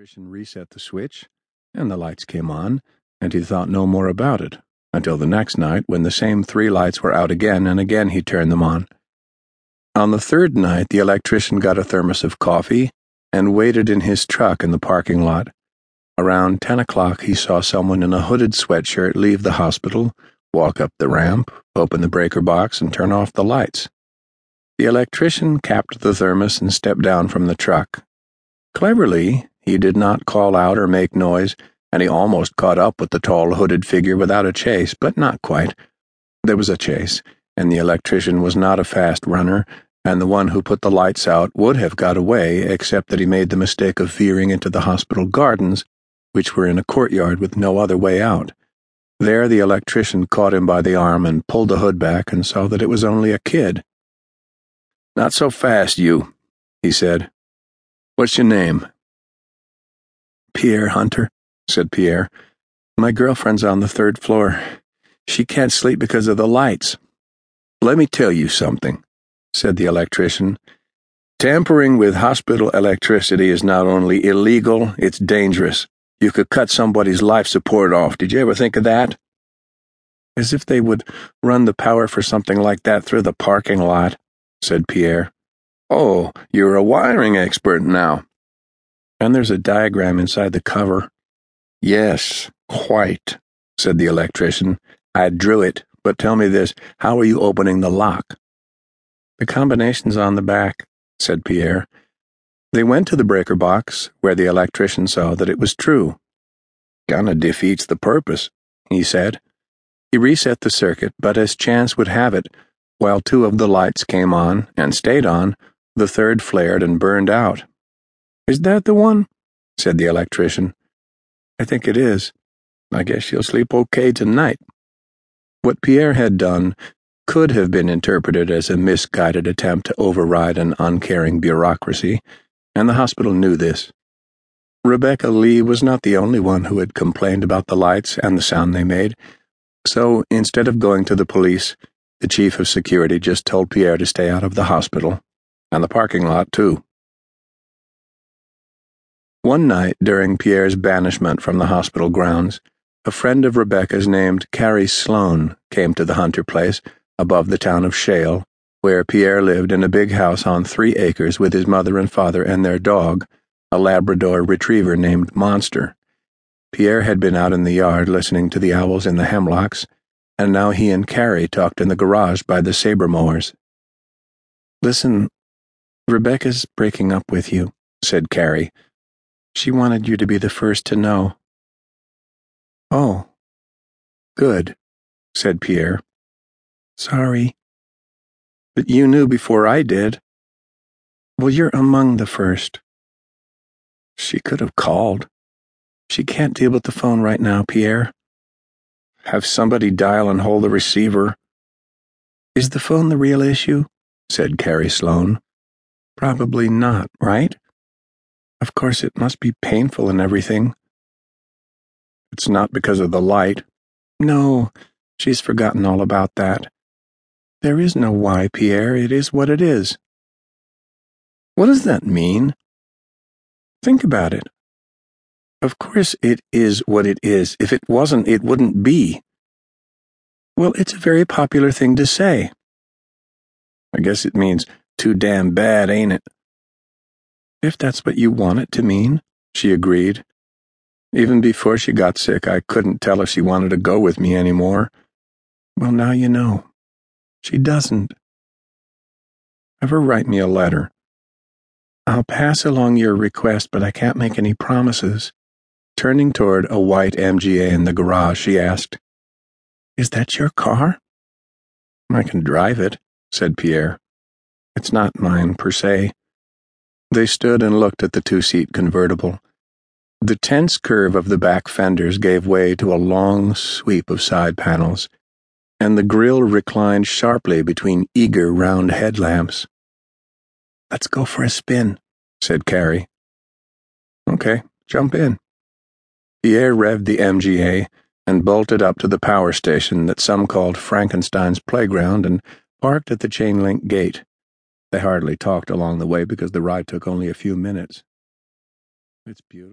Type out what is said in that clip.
electrician reset the switch, and the lights came on, and he thought no more about it until the next night when the same three lights were out again, and again he turned them on. On the third night, the electrician got a thermos of coffee and waited in his truck in the parking lot. Around 10 o'clock, he saw someone in a hooded sweatshirt leave the hospital, walk up the ramp, open the breaker box, and turn off the lights. The electrician capped the thermos and stepped down from the truck. Cleverly, he did not call out or make noise, and he almost caught up with the tall hooded figure without a chase, but not quite. There was a chase, and the electrician was not a fast runner, and the one who put the lights out would have got away, except that he made the mistake of veering into the hospital gardens, which were in a courtyard with no other way out. There, the electrician caught him by the arm and pulled the hood back and saw that it was only a kid. Not so fast, you, he said. What's your name? Pierre Hunter, said Pierre. My girlfriend's on the third floor. She can't sleep because of the lights. Let me tell you something, said the electrician. Tampering with hospital electricity is not only illegal, it's dangerous. You could cut somebody's life support off. Did you ever think of that? As if they would run the power for something like that through the parking lot, said Pierre. Oh, you're a wiring expert now. And there's a diagram inside the cover. Yes, quite, said the electrician. I drew it, but tell me this how are you opening the lock? The combination's on the back, said Pierre. They went to the breaker box, where the electrician saw that it was true. Kinda defeats the purpose, he said. He reset the circuit, but as chance would have it, while two of the lights came on and stayed on, the third flared and burned out. Is that the one? said the electrician. I think it is. I guess you'll sleep okay tonight. What Pierre had done could have been interpreted as a misguided attempt to override an uncaring bureaucracy, and the hospital knew this. Rebecca Lee was not the only one who had complained about the lights and the sound they made, so instead of going to the police, the chief of security just told Pierre to stay out of the hospital, and the parking lot, too. One night during Pierre's banishment from the hospital grounds, a friend of Rebecca's named Carrie Sloane came to the Hunter place above the town of Shale, where Pierre lived in a big house on three acres with his mother and father and their dog, a Labrador retriever named Monster. Pierre had been out in the yard listening to the owls in the hemlocks, and now he and Carrie talked in the garage by the saber mowers. Listen, Rebecca's breaking up with you, said Carrie she wanted you to be the first to know. Oh, good, said Pierre. Sorry. But you knew before I did. Well, you're among the first. She could have called. She can't deal with the phone right now, Pierre. Have somebody dial and hold the receiver. Is the phone the real issue? said Carrie Sloane. Probably not, right? Of course, it must be painful and everything. It's not because of the light. No, she's forgotten all about that. There is no why, Pierre. It is what it is. What does that mean? Think about it. Of course, it is what it is. If it wasn't, it wouldn't be. Well, it's a very popular thing to say. I guess it means too damn bad, ain't it? If that's what you want it to mean, she agreed. Even before she got sick, I couldn't tell if she wanted to go with me anymore. Well, now you know. She doesn't. Her write me a letter. I'll pass along your request, but I can't make any promises. Turning toward a white MGA in the garage, she asked, Is that your car? I can drive it, said Pierre. It's not mine, per se. They stood and looked at the two seat convertible. The tense curve of the back fenders gave way to a long sweep of side panels, and the grille reclined sharply between eager round headlamps. Let's go for a spin, said Carrie. Okay, jump in. Pierre revved the MGA and bolted up to the power station that some called Frankenstein's playground and parked at the chain link gate. They hardly talked along the way because the ride took only a few minutes. It's beautiful.